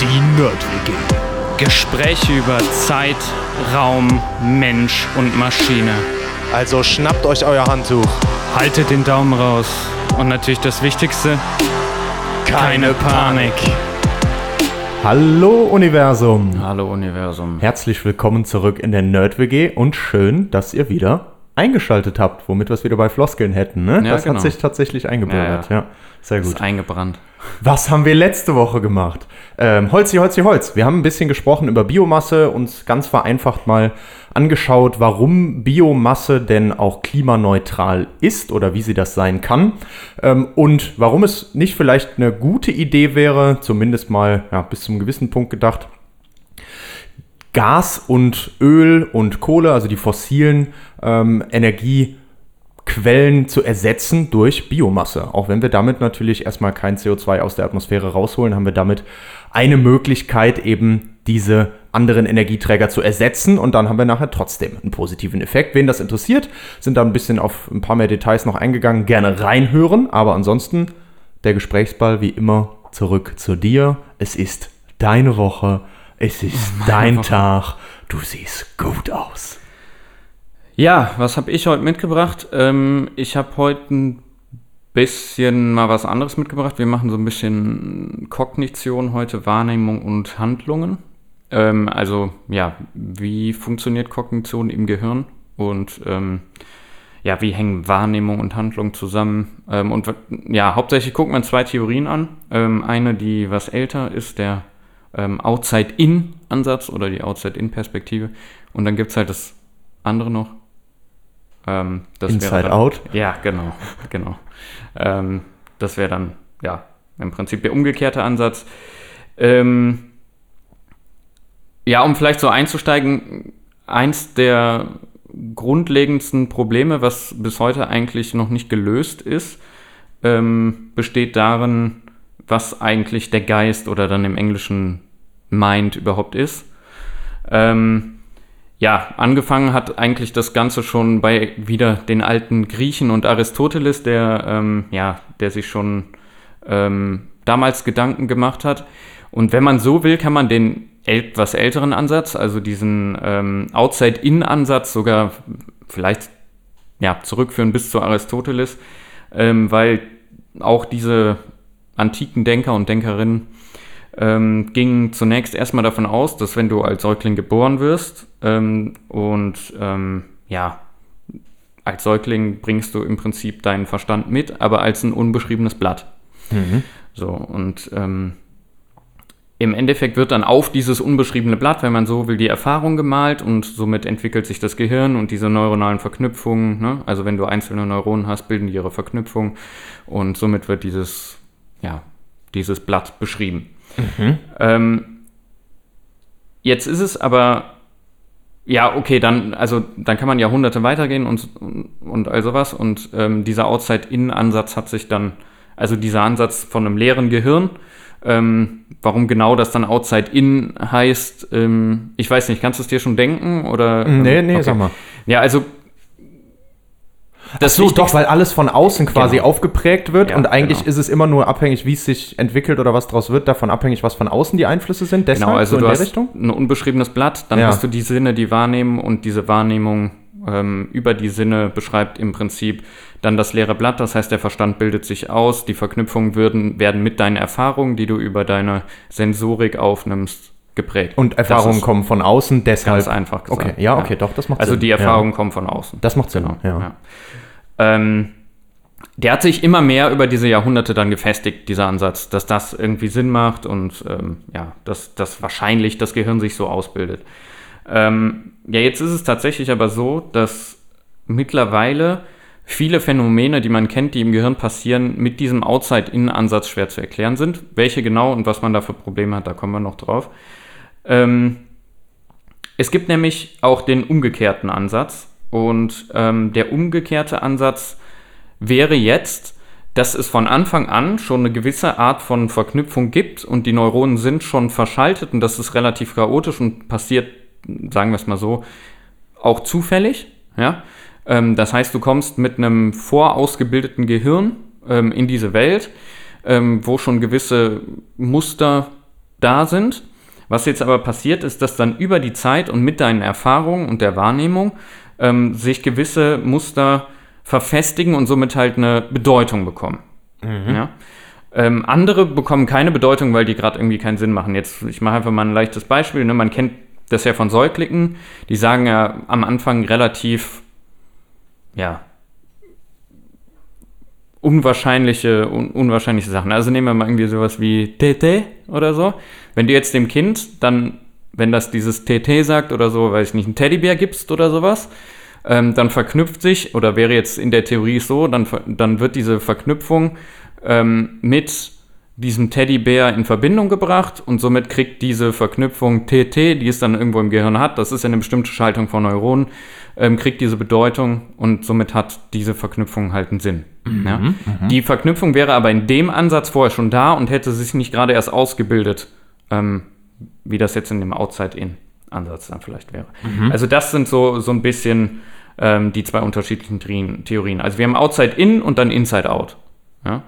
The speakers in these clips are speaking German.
Die Nerd-WG. Gespräche über Zeit, Raum, Mensch und Maschine. Also schnappt euch euer Handtuch. Haltet den Daumen raus. Und natürlich das Wichtigste, keine Panik. Hallo Universum. Hallo Universum. Herzlich willkommen zurück in der Nerd-WG und schön, dass ihr wieder eingeschaltet habt, womit wir es wieder bei Floskeln hätten. Ne? Ja, das genau. hat sich tatsächlich eingebürgert. Ja, Ja, sehr Ist gut. eingebrannt. Was haben wir letzte Woche gemacht? Ähm, Holzi, Holzi, Holz. Wir haben ein bisschen gesprochen über Biomasse, uns ganz vereinfacht mal angeschaut, warum Biomasse denn auch klimaneutral ist oder wie sie das sein kann ähm, und warum es nicht vielleicht eine gute Idee wäre, zumindest mal ja, bis zum gewissen Punkt gedacht, Gas und Öl und Kohle, also die fossilen ähm, Energiequellen zu ersetzen durch Biomasse. Auch wenn wir damit natürlich erstmal kein CO2 aus der Atmosphäre rausholen, haben wir damit eine Möglichkeit, eben diese anderen Energieträger zu ersetzen und dann haben wir nachher trotzdem einen positiven Effekt. Wen das interessiert, sind da ein bisschen auf ein paar mehr Details noch eingegangen, gerne reinhören, aber ansonsten der Gesprächsball wie immer zurück zu dir. Es ist deine Woche, es ist dein Woche. Tag, du siehst gut aus. Ja, was habe ich heute mitgebracht? Ähm, ich habe heute ein bisschen mal was anderes mitgebracht. Wir machen so ein bisschen Kognition heute, Wahrnehmung und Handlungen. Ähm, also ja, wie funktioniert Kognition im Gehirn und ähm, ja, wie hängen Wahrnehmung und Handlung zusammen? Ähm, und ja, hauptsächlich guckt man zwei Theorien an. Ähm, eine, die was älter ist, der ähm, Outside-In-Ansatz oder die Outside-In-Perspektive. Und dann gibt es halt das andere noch. Ähm, das wäre Inside dann- Out. Ja, genau, genau. Ähm, das wäre dann, ja, im Prinzip der umgekehrte Ansatz. Ähm, ja, um vielleicht so einzusteigen, eins der grundlegendsten Probleme, was bis heute eigentlich noch nicht gelöst ist, ähm, besteht darin, was eigentlich der Geist oder dann im Englischen Mind überhaupt ist. Ähm, ja, angefangen hat eigentlich das Ganze schon bei wieder den alten Griechen und Aristoteles, der, ähm, ja, der sich schon ähm, damals Gedanken gemacht hat. Und wenn man so will, kann man den etwas älteren Ansatz, also diesen ähm, Outside-In-Ansatz sogar vielleicht ja, zurückführen bis zu Aristoteles, ähm, weil auch diese antiken Denker und Denkerinnen ähm, gingen zunächst erstmal davon aus, dass wenn du als Säugling geboren wirst ähm, und ähm, ja, als Säugling bringst du im Prinzip deinen Verstand mit, aber als ein unbeschriebenes Blatt. So, und ähm, im Endeffekt wird dann auf dieses unbeschriebene Blatt, wenn man so will, die Erfahrung gemalt und somit entwickelt sich das Gehirn und diese neuronalen Verknüpfungen. Ne? Also wenn du einzelne Neuronen hast, bilden die ihre Verknüpfung und somit wird dieses, ja, dieses Blatt beschrieben. Ähm, jetzt ist es aber, ja, okay, dann, also dann kann man Jahrhunderte weitergehen und, und, und all sowas und ähm, dieser Outside-In-Ansatz hat sich dann, also dieser Ansatz von einem leeren Gehirn, ähm, warum genau das dann Outside-In heißt, ähm, ich weiß nicht, kannst du es dir schon denken? Oder, Nee, nee, okay. sag mal. Ja, also. Das So, doch, weil alles von außen quasi Genau. aufgeprägt wird Ja, und eigentlich genau. ist es immer nur abhängig, wie es sich entwickelt oder was daraus wird, davon abhängig, was von außen die Einflüsse sind. Deshalb Genau, also so in du der hast Richtung? ein unbeschriebenes Blatt, dann Ja. hast du die Sinne, die wahrnehmen und diese Wahrnehmung ähm, über die Sinne beschreibt im Prinzip dann das leere Blatt. Das heißt, der Verstand bildet sich aus, die Verknüpfungen würden, werden mit deinen Erfahrungen, die du über deine Sensorik aufnimmst, geprägt. Und Erfahrungen kommen von außen, deshalb. Ganz einfach gesagt. Okay, ja, okay, doch, das macht Also Sinn. die Ja. Erfahrungen kommen von außen. Das macht Sinn, Genau, ja. ja. Ähm, der hat sich immer mehr über diese Jahrhunderte dann gefestigt, dieser Ansatz, dass das irgendwie Sinn macht und ähm, ja, dass, dass wahrscheinlich das Gehirn sich so ausbildet. Ähm, ja, jetzt ist es tatsächlich aber so, dass mittlerweile viele Phänomene, die man kennt, die im Gehirn passieren, mit diesem Outside-In-Ansatz schwer zu erklären sind. Welche genau und was man da für Probleme hat, da kommen wir noch drauf. Ähm, es gibt nämlich auch den umgekehrten Ansatz. Und ähm, der umgekehrte Ansatz wäre jetzt, dass es von Anfang an schon eine gewisse Art von Verknüpfung gibt und die Neuronen sind schon verschaltet und das ist relativ chaotisch und passiert, sagen wir es mal so, auch zufällig. Ja? Ähm, das heißt, du kommst mit einem vorausgebildeten Gehirn ähm, in diese Welt, ähm, wo schon gewisse Muster da sind. Was jetzt aber passiert, ist, dass dann über die Zeit und mit deinen Erfahrungen und der Wahrnehmung ähm, sich gewisse Muster verfestigen und somit halt eine Bedeutung bekommen. Ja? Ähm, andere bekommen keine Bedeutung, weil die gerade irgendwie keinen Sinn machen. Jetzt, ich mache einfach mal ein leichtes Beispiel. Ne? Man kennt das ja von Säuglingen. Die sagen ja am Anfang relativ, ja, unwahrscheinliche, un unwahrscheinliche Sachen. Also nehmen wir mal irgendwie sowas wie TT oder so. Wenn du jetzt dem Kind dann, wenn das dieses TT sagt oder so, weiß ich nicht, einen Teddybär gibst oder sowas, ähm, dann verknüpft sich, oder wäre jetzt in der Theorie so, dann, dann wird diese Verknüpfung ähm, mit diesem Teddybär in Verbindung gebracht und somit kriegt diese Verknüpfung TT, die es dann irgendwo im Gehirn hat, das ist ja eine bestimmte Schaltung von Neuronen, ähm, kriegt diese Bedeutung und somit hat diese Verknüpfung halt einen Sinn. Mhm, ja? mhm. Die Verknüpfung wäre aber in dem Ansatz vorher schon da und hätte sich nicht gerade erst ausgebildet, ähm, wie das jetzt in dem Outside-In-Ansatz dann vielleicht wäre. Mhm. Also das sind so, so ein bisschen ähm, die zwei unterschiedlichen Theorien. Also wir haben Outside-In und dann Inside-Out. Ja?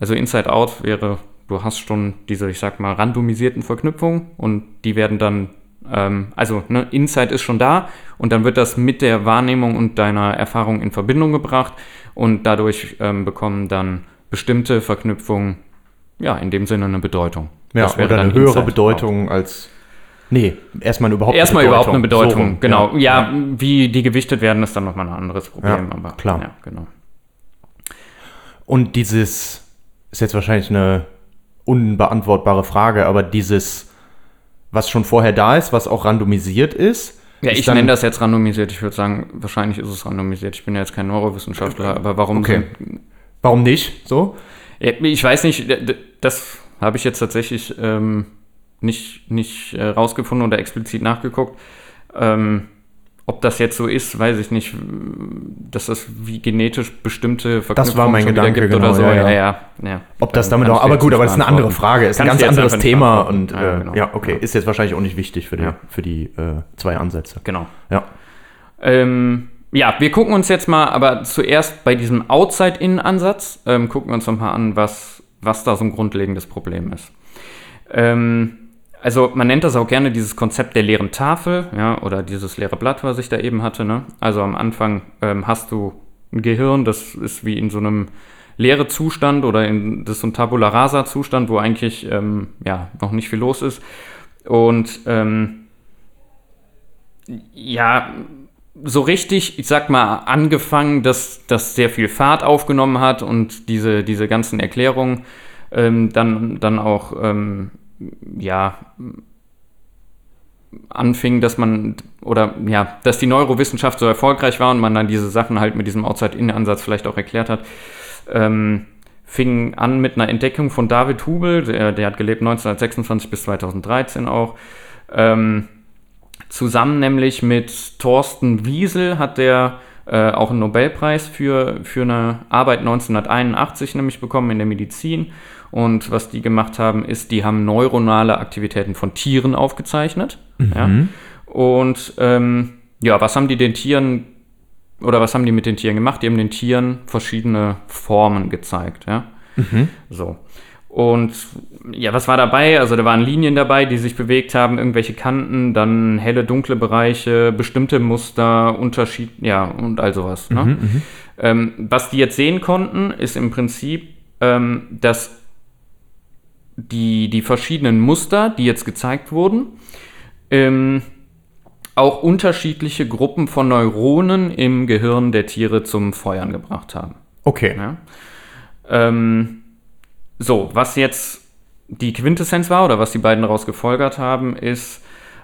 Also Inside Out wäre, du hast schon diese, ich sag mal, randomisierten Verknüpfungen und die werden dann, ähm, also ne, Inside ist schon da und dann wird das mit der Wahrnehmung und deiner Erfahrung in Verbindung gebracht und dadurch ähm, bekommen dann bestimmte Verknüpfungen, ja, in dem Sinne eine Bedeutung. Ja, oder eine höhere Bedeutung out. als Nee, erstmal überhaupt erstmal eine Bedeutung. überhaupt eine Bedeutung, so, genau. Ja, ja, wie die gewichtet werden, ist dann nochmal ein anderes Problem. Ja, aber, klar. Ja, genau. Und dieses ist jetzt wahrscheinlich eine unbeantwortbare Frage, aber dieses, was schon vorher da ist, was auch randomisiert ist. Ja, ich nenne das jetzt randomisiert. Ich würde sagen, wahrscheinlich ist es randomisiert. Ich bin ja jetzt kein Neurowissenschaftler, aber warum? Okay. warum nicht? So? Ich weiß nicht, das habe ich jetzt tatsächlich ähm, nicht, nicht äh, rausgefunden oder explizit nachgeguckt. Ähm, ob das jetzt so ist, weiß ich nicht, dass das wie genetisch bestimmte Verknüpfungen das war mein Gedanke, gibt genau, oder so. Ja, ja. ja, ja. Ob das damit auch, aber gut, aber das ist eine andere Frage, ist Kannst ein ganz anderes Thema und ja, äh, genau. ja, okay, ist jetzt wahrscheinlich auch nicht wichtig für die, für die äh, zwei Ansätze. Genau. Ja. Ähm, ja, wir gucken uns jetzt mal, aber zuerst bei diesem Outside-In-Ansatz, ähm, gucken wir uns nochmal an, was, was da so ein grundlegendes Problem ist. Ähm, also man nennt das auch gerne dieses Konzept der leeren Tafel, ja, oder dieses leere Blatt, was ich da eben hatte. Ne? Also am Anfang ähm, hast du ein Gehirn, das ist wie in so einem leeren Zustand oder in das ist so ein Tabula rasa Zustand, wo eigentlich ähm, ja noch nicht viel los ist. Und ähm, ja, so richtig, ich sag mal, angefangen, dass das sehr viel Fahrt aufgenommen hat und diese, diese ganzen Erklärungen ähm, dann, dann auch ähm, ja, anfing, dass man, oder ja, dass die Neurowissenschaft so erfolgreich war und man dann diese Sachen halt mit diesem Outside-In-Ansatz vielleicht auch erklärt hat, ähm, fing an mit einer Entdeckung von David Hubel, der, der hat gelebt 1926 bis 2013 auch, ähm, zusammen nämlich mit Thorsten Wiesel hat der äh, auch einen Nobelpreis für, für eine Arbeit 1981 nämlich bekommen in der Medizin und was die gemacht haben, ist, die haben neuronale Aktivitäten von Tieren aufgezeichnet. Mhm. Ja. Und ähm, ja, was haben die den Tieren oder was haben die mit den Tieren gemacht? Die haben den Tieren verschiedene Formen gezeigt. Ja. Mhm. So. Und ja, was war dabei? Also da waren Linien dabei, die sich bewegt haben, irgendwelche Kanten, dann helle, dunkle Bereiche, bestimmte Muster, Unterschied, ja, und all sowas. Ne? Mhm, mhm. ähm, was die jetzt sehen konnten, ist im Prinzip, ähm, dass die, die verschiedenen Muster, die jetzt gezeigt wurden, ähm, auch unterschiedliche Gruppen von Neuronen im Gehirn der Tiere zum Feuern gebracht haben. Okay. Ja? Ähm, so, was jetzt die Quintessenz war oder was die beiden daraus gefolgert haben, ist,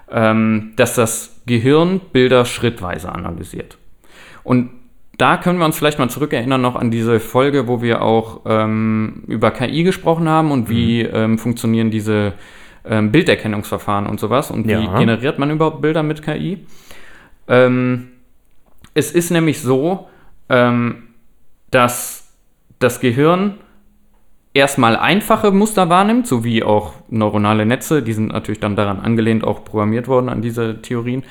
ähm, dass das Gehirn Bilder schrittweise analysiert. Und da können wir uns vielleicht mal zurückerinnern noch an diese Folge, wo wir auch ähm, über KI gesprochen haben und wie mhm. ähm, funktionieren diese ähm, Bilderkennungsverfahren und sowas und ja. wie generiert man überhaupt Bilder mit KI. Ähm, es ist nämlich so, ähm, dass das Gehirn erstmal einfache Muster wahrnimmt, so wie auch neuronale Netze, die sind natürlich dann daran angelehnt, auch programmiert worden an diese Theorien.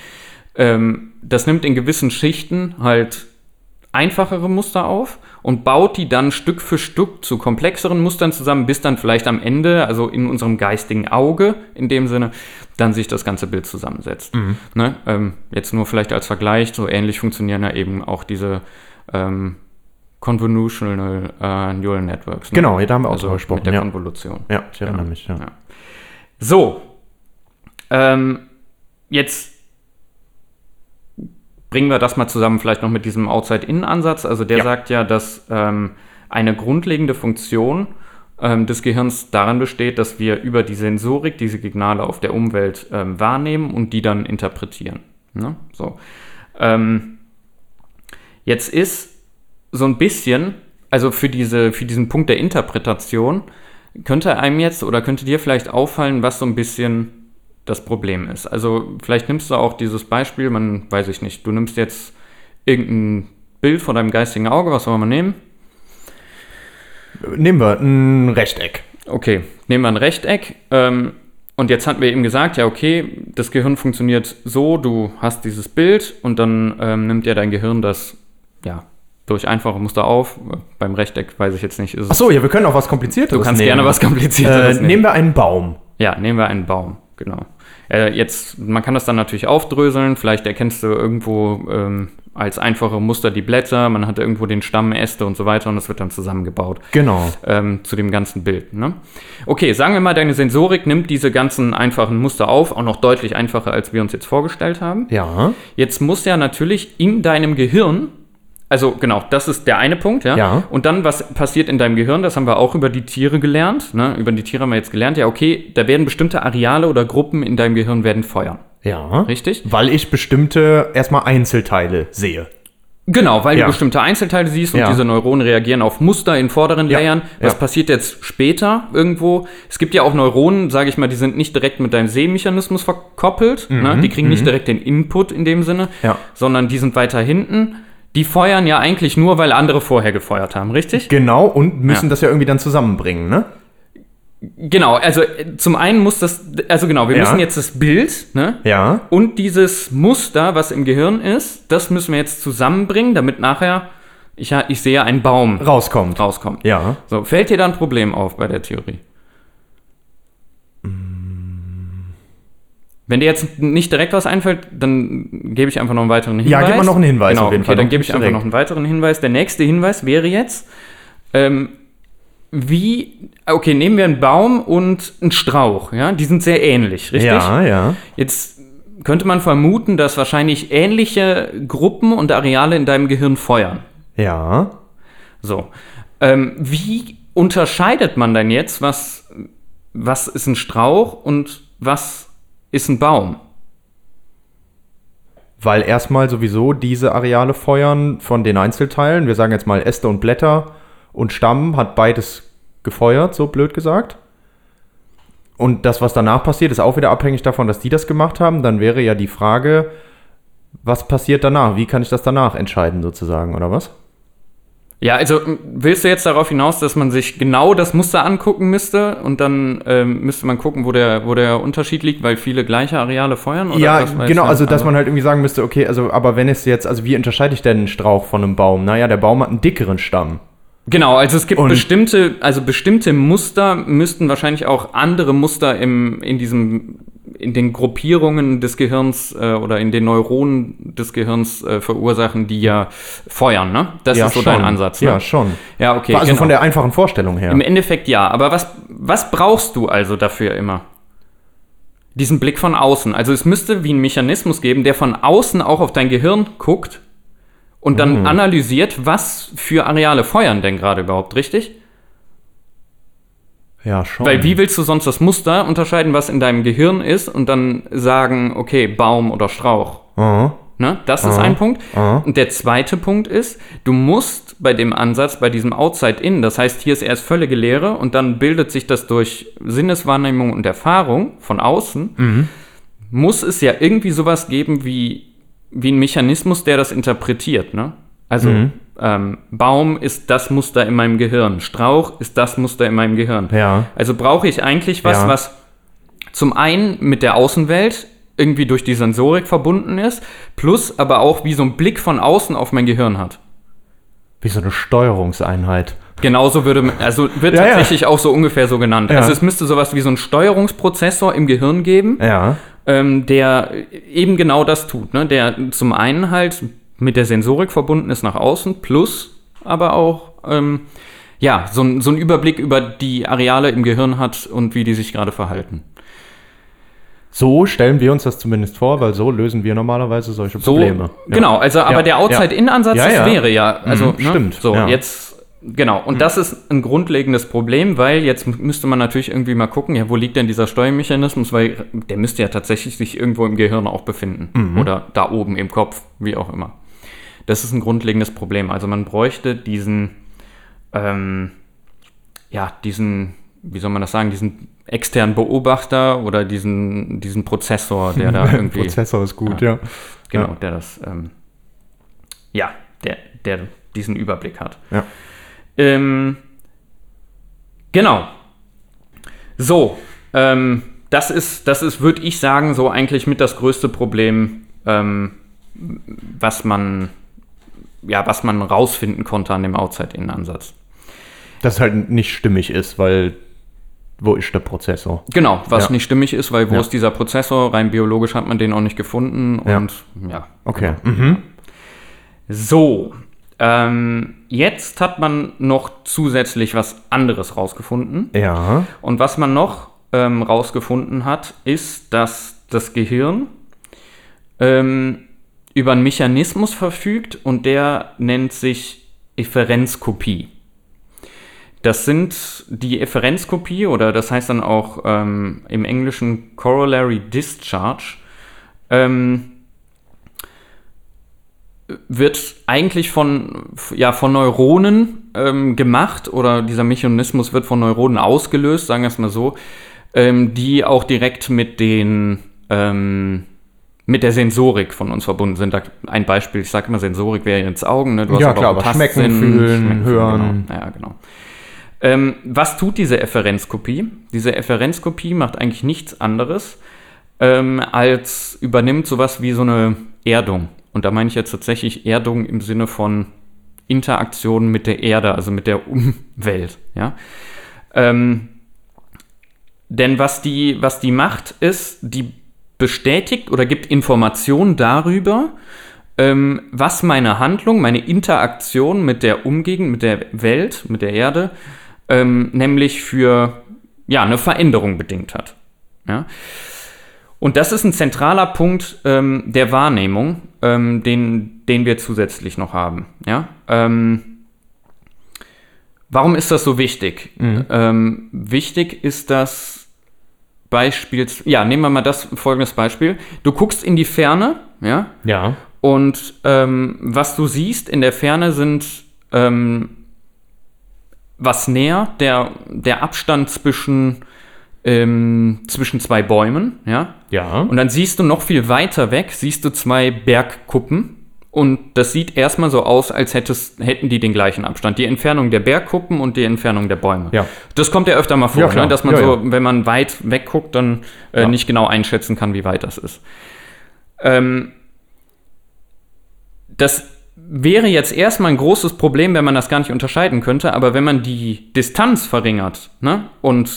ähm, das nimmt in gewissen Schichten halt einfachere Muster auf und baut die dann Stück für Stück zu komplexeren Mustern zusammen, bis dann vielleicht am Ende, also in unserem geistigen Auge in dem Sinne, dann sich das ganze Bild zusammensetzt. Mhm. Ne? Ähm, jetzt nur vielleicht als Vergleich, so ähnlich funktionieren ja eben auch diese ähm, Convolutional äh, Neural Networks. Ne? Genau, ja, da haben wir auch also drüber gesprochen. Mit der Ja. Konvolution. ja, ich erinnere Genau. mich. Ja. Ja. So, ähm, jetzt bringen wir das mal zusammen vielleicht noch mit diesem Outside-In-Ansatz. Also der Ja. sagt ja, dass ähm, eine grundlegende Funktion ähm, des Gehirns darin besteht, dass wir über die Sensorik diese Signale auf der Umwelt ähm, wahrnehmen und die dann interpretieren. Ne? So. Ähm, jetzt ist so ein bisschen, also für, diese, für diesen Punkt der Interpretation, könnte einem jetzt oder könnte dir vielleicht auffallen, was so ein bisschen das Problem ist. Also vielleicht nimmst du auch dieses Beispiel, man weiß ich nicht, du nimmst jetzt irgendein Bild vor deinem geistigen Auge, was soll man nehmen? Nehmen wir ein Rechteck. Okay, nehmen wir ein Rechteck. Ähm, und jetzt hatten wir eben gesagt, ja, okay, das Gehirn funktioniert so, du hast dieses Bild und dann ähm, nimmt ja dein Gehirn das, ja, durch einfache Muster auf. Beim Rechteck weiß ich jetzt nicht, ist es. Achso, ja, wir können auch was Komplizierteres du kannst nehmen. gerne was Komplizierteres Äh, nehmen wir einen Baum. Ja, nehmen wir einen Baum, genau. Äh, jetzt, man kann das dann natürlich aufdröseln. Vielleicht erkennst du irgendwo ähm, als einfache Muster die Blätter, man hat irgendwo den Stamm, Äste und so weiter und das wird dann zusammengebaut Genau. ähm, zu dem ganzen Bild. Ne? Okay, sagen wir mal, deine Sensorik nimmt diese ganzen einfachen Muster auf, auch noch deutlich einfacher, als wir uns jetzt vorgestellt haben. Ja. Jetzt muss ja natürlich in deinem Gehirn, also genau, das ist der eine Punkt, ja. Ja. Und dann, was passiert in deinem Gehirn, das haben wir auch über die Tiere gelernt. Ne? Über die Tiere haben wir jetzt gelernt, ja, okay, da werden bestimmte Areale oder Gruppen in deinem Gehirn werden feuern. Ja. Richtig? Weil ich bestimmte erstmal Einzelteile sehe. Genau, weil Ja. du bestimmte Einzelteile siehst und Ja. diese Neuronen reagieren auf Muster in vorderen Ja. Layern. Was passiert jetzt später irgendwo? Es gibt ja auch Neuronen, sage ich mal, die sind nicht direkt mit deinem Sehmechanismus verkoppelt. Ne? Die kriegen nicht direkt den Input in dem Sinne, Mhm. Sondern die sind weiter hinten. Die feuern ja eigentlich nur, weil andere vorher gefeuert haben, richtig? Genau, und müssen Ja. das ja irgendwie dann zusammenbringen, ne? Genau, also äh, zum einen muss das, also genau, wir Ja. müssen jetzt das Bild, ne? Ja. Und dieses Muster, was im Gehirn ist, das müssen wir jetzt zusammenbringen, damit nachher, ich, ja- ich sehe, ein Baum Rauskommt. rauskommt. Ja. So, fällt dir da ein Problem auf bei der Theorie? Wenn dir jetzt nicht direkt was einfällt, dann gebe ich einfach noch einen weiteren Hinweis. Ja, gib mal noch einen Hinweis genau, auf jeden okay, Fall, Dann gebe ich nicht einfach direkt. noch einen weiteren Hinweis. Der nächste Hinweis wäre jetzt, ähm, wie, okay, nehmen wir einen Baum und einen Strauch, ja, die sind sehr ähnlich, richtig? Ja, ja. Jetzt könnte man vermuten, dass wahrscheinlich ähnliche Gruppen und Areale in deinem Gehirn feuern. Ja. So. Ähm, wie unterscheidet man denn jetzt, was, was ist ein Strauch und was ist ein Baum? Weil erstmal sowieso diese Areale feuern von den Einzelteilen. Wir sagen jetzt mal Äste und Blätter und Stamm hat beides gefeuert, so blöd gesagt. Und das, was danach passiert, ist auch wieder abhängig davon, dass die das gemacht haben. Dann wäre ja die Frage, was passiert danach? Wie kann ich das danach entscheiden, sozusagen, oder was? Ja, also willst du jetzt darauf hinaus, dass man sich genau das Muster angucken müsste und dann ähm, müsste man gucken, wo der, wo der Unterschied liegt, weil viele gleiche Areale feuern? Oder ja, genau, also dass man halt irgendwie sagen müsste, okay, also aber wenn es jetzt, also wie unterscheide ich denn einen Strauch von einem Baum? Naja, der Baum hat einen dickeren Stamm. Genau, also es gibt Und- bestimmte, also bestimmte Muster müssten wahrscheinlich auch andere Muster im, in diesem, in den Gruppierungen des Gehirns äh, oder in den Neuronen des Gehirns äh, verursachen, die ja feuern, ne? Das ist so dein Ansatz, ne? Ja, schon. Ja, okay. also genau. von der einfachen Vorstellung her. Im Endeffekt ja, aber was, was brauchst du also dafür immer? Diesen Blick von außen. Also es müsste wie ein Mechanismus geben, der von außen auch auf dein Gehirn guckt und dann Mhm. analysiert, was für Areale feuern denn gerade überhaupt, richtig? Ja, schon. Weil wie willst du sonst das Muster unterscheiden, was in deinem Gehirn ist und dann sagen, okay, Baum oder Strauch? Aha. Ne? Das ist ein Punkt. aha. Und der zweite Punkt ist, du musst bei dem Ansatz, bei diesem Outside-In, das heißt, hier ist erst völlige Leere und dann bildet sich das durch Sinneswahrnehmung und Erfahrung von außen, muss es ja irgendwie sowas geben wie, wie ein Mechanismus, der das interpretiert. Ne? Also ähm, Baum ist das Muster in meinem Gehirn, Strauch ist das Muster in meinem Gehirn. Ja. Also brauche ich eigentlich was, Ja. was zum einen mit der Außenwelt irgendwie durch die Sensorik verbunden ist, plus aber auch wie so ein Blick von außen auf mein Gehirn hat. Wie so eine Steuerungseinheit. Genauso würde, also wird Ja, ja. tatsächlich auch so ungefähr so genannt. Ja. Also es müsste sowas wie so ein Steuerungsprozessor im Gehirn geben, Ja. ähm, der eben genau das tut. Ne? Der zum einen halt mit der Sensorik verbunden ist nach außen, plus aber auch ähm, ja, so, ein- so einen Überblick über die Areale im Gehirn hat und wie die sich gerade verhalten. So stellen wir uns das zumindest vor, weil so lösen wir normalerweise solche So, Probleme. Ja. genau, also aber Ja, der Outside-In-Ansatz, Ja, das wäre ja, also, Mhm, stimmt, So. Mhm. jetzt, genau, und das ist ein grundlegendes Problem, weil jetzt müsste man natürlich irgendwie mal gucken, ja, wo liegt denn dieser Steuermechanismus, weil der müsste ja tatsächlich sich irgendwo im Gehirn auch befinden Mhm. oder da oben im Kopf, wie auch immer. Das ist ein grundlegendes Problem. Also man bräuchte diesen, ähm, ja, diesen, wie soll man das sagen, diesen externen Beobachter oder diesen, diesen Prozessor, der da irgendwie Prozessor ist gut, ja. Genau, Ja. der das, ähm, ja, der, der diesen Überblick hat. Ja. Ähm, genau. So, ähm, das ist, das ist, würde ich sagen, so eigentlich mit das größte Problem, ähm, was man, ja, was man rausfinden konnte an dem Outside-In-Ansatz. Das halt nicht stimmig ist, weil wo ist der Prozessor? Genau, was Ja. nicht stimmig ist, weil wo Ja. ist dieser Prozessor? Rein biologisch hat man den auch nicht gefunden Ja. und ja, Okay. Mhm. So, ähm, jetzt hat man noch zusätzlich was anderes rausgefunden. Ja. Und was man noch ähm, rausgefunden hat, ist, dass das Gehirn ähm, über einen Mechanismus verfügt und der nennt sich Efferenzkopie. Das sind die Efferenzkopie oder das heißt dann auch ähm, im Englischen Corollary Discharge. Ähm, wird eigentlich von, ja, von Neuronen ähm, gemacht oder dieser Mechanismus wird von Neuronen ausgelöst, sagen wir es mal so, ähm, die auch direkt mit den ähm, mit der Sensorik von uns verbunden sind. Da, ein Beispiel, ich sage immer, Sensorik wäre jetzt Augen, ne? Du Ja, klar, aber Tastsinn, schmecken, fühlen, hören. Genau. Ja, genau. Ähm, was tut diese Efferenzkopie? Diese Efferenzkopie macht eigentlich nichts anderes, ähm, als übernimmt sowas wie so eine Erdung. Und da meine ich jetzt tatsächlich Erdung im Sinne von Interaktion mit der Erde, also mit der Umwelt. Ja? Ähm, denn was die, was die macht, ist, die bestätigt oder gibt Informationen darüber, ähm, was meine Handlung, meine Interaktion mit der Umgegend, mit der Welt, mit der Erde, ähm, nämlich für ja, eine Veränderung bedingt hat. Ja? Und das ist ein zentraler Punkt ähm, der Wahrnehmung, ähm, den, den wir zusätzlich noch haben. Ja? Ähm, warum ist das so wichtig? Ähm, wichtig ist das Beispiels, ja, nehmen wir mal das folgendes Beispiel. Du guckst in die Ferne, ja, Ja. und ähm, was du siehst in der Ferne sind ähm, was näher, der, der Abstand zwischen, ähm, zwischen zwei Bäumen, ja. Ja. Und dann siehst du noch viel weiter weg, siehst du zwei Bergkuppen. Und das sieht erstmal so aus, als hättest, hätten die den gleichen Abstand. Die Entfernung der Bergkuppen und die Entfernung der Bäume. Ja. Das kommt ja öfter mal vor, Ja, ne? dass man Ja, so, wenn man weit wegguckt, dann äh, nicht genau einschätzen kann, wie weit das ist. Ähm, das wäre jetzt erstmal ein großes Problem, wenn man das gar nicht unterscheiden könnte, aber wenn man die Distanz verringert ne, und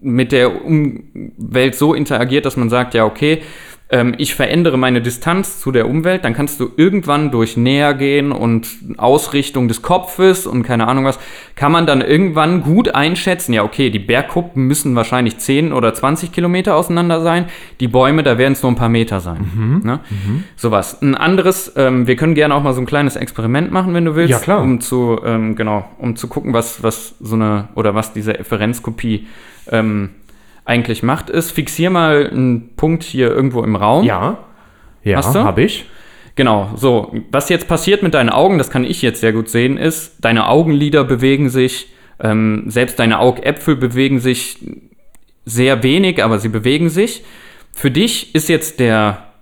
mit der Umwelt so interagiert, dass man sagt, ja, okay, ähm, ich verändere meine Distanz zu der Umwelt, dann kannst du irgendwann durch näher gehen und Ausrichtung des Kopfes und keine Ahnung was, kann man dann irgendwann gut einschätzen, ja, okay, die Bergkuppen müssen wahrscheinlich 10 oder 20 Kilometer auseinander sein, die Bäume, da werden es nur ein paar Meter sein. Ne? Sowas. Ein anderes, ähm, wir können gerne auch mal so ein kleines Experiment machen, wenn du willst, Ja, klar. um zu, ähm, genau, um zu gucken, was, was so eine, oder was diese Efferenzkopie ähm, eigentlich macht, ist, fixier mal einen Punkt hier irgendwo im Raum. Ja. Ja, Hast du? habe ich. Genau, so. Was jetzt passiert mit deinen Augen, das kann ich jetzt sehr gut sehen, ist, deine Augenlider bewegen sich, ähm, selbst deine Augäpfel bewegen sich sehr wenig, aber sie bewegen sich. Für dich ist jetzt der,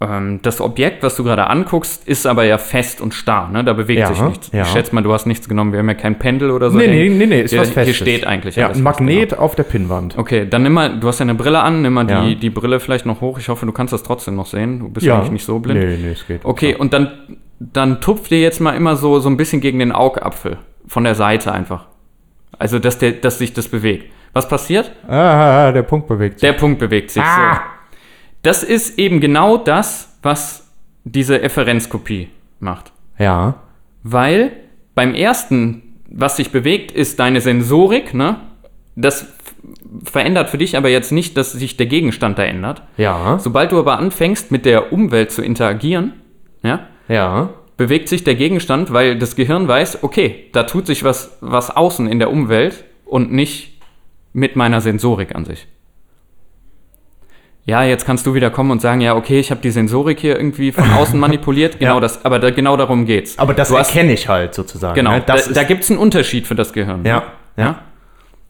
ähm, das Objekt, was du gerade anguckst, ist aber ja fest und starr, ne? Da bewegt Ja, sich nichts. ja. Ich schätze mal, du hast nichts genommen, wir haben ja kein Pendel oder so. Nee, nee, nee, nee, ist hier, was Festes. Hier steht eigentlich Ja, ein Magnet auf der Pinnwand. Genau. Okay, dann nimm mal, du hast ja eine Brille an, nimm mal Ja. die, die Brille vielleicht noch hoch. Ich hoffe, du kannst das trotzdem noch sehen. Du bist Ja. eigentlich nicht so blind. Nee, nee, es geht. Okay, und dann, dann tupf dir jetzt mal immer so, so ein bisschen gegen den Augapfel. Von der Seite einfach. Also, dass, der, dass sich das bewegt. Was passiert? Ah, der Punkt bewegt sich. Der Punkt bewegt sich. Ah. So. Das ist eben genau das, was diese Efferenzkopie macht. Ja. Weil beim ersten, was sich bewegt, ist deine Sensorik, ne? Das verändert für dich aber jetzt nicht, dass sich der Gegenstand da ändert. Ja. Sobald du aber anfängst, mit der Umwelt zu interagieren, ja, Ja. bewegt sich der Gegenstand, weil das Gehirn weiß, okay, da tut sich was, was außen in der Umwelt und nicht mit meiner Sensorik an sich. Ja, jetzt kannst du wieder kommen und sagen, ja, okay, ich habe die Sensorik hier irgendwie von außen manipuliert. Genau Ja. das, aber da, genau darum geht's. Aber das erkenne ich halt sozusagen. genau, ne? Da, da gibt's einen Unterschied für das Gehirn. ja. ne? Ja.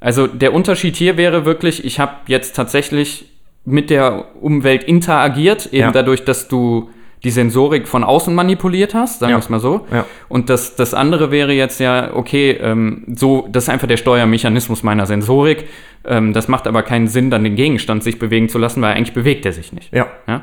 Also der Unterschied hier wäre wirklich, ich habe jetzt tatsächlich mit der Umwelt interagiert, eben Ja. dadurch, dass du die Sensorik von außen manipuliert hast, sagen Ja. wir es mal so. Ja. Und das, das andere wäre jetzt ja, okay, ähm, so, das ist einfach der Steuermechanismus meiner Sensorik. Ähm, das macht aber keinen Sinn, dann den Gegenstand sich bewegen zu lassen, weil eigentlich bewegt er sich nicht. Ja. Ja?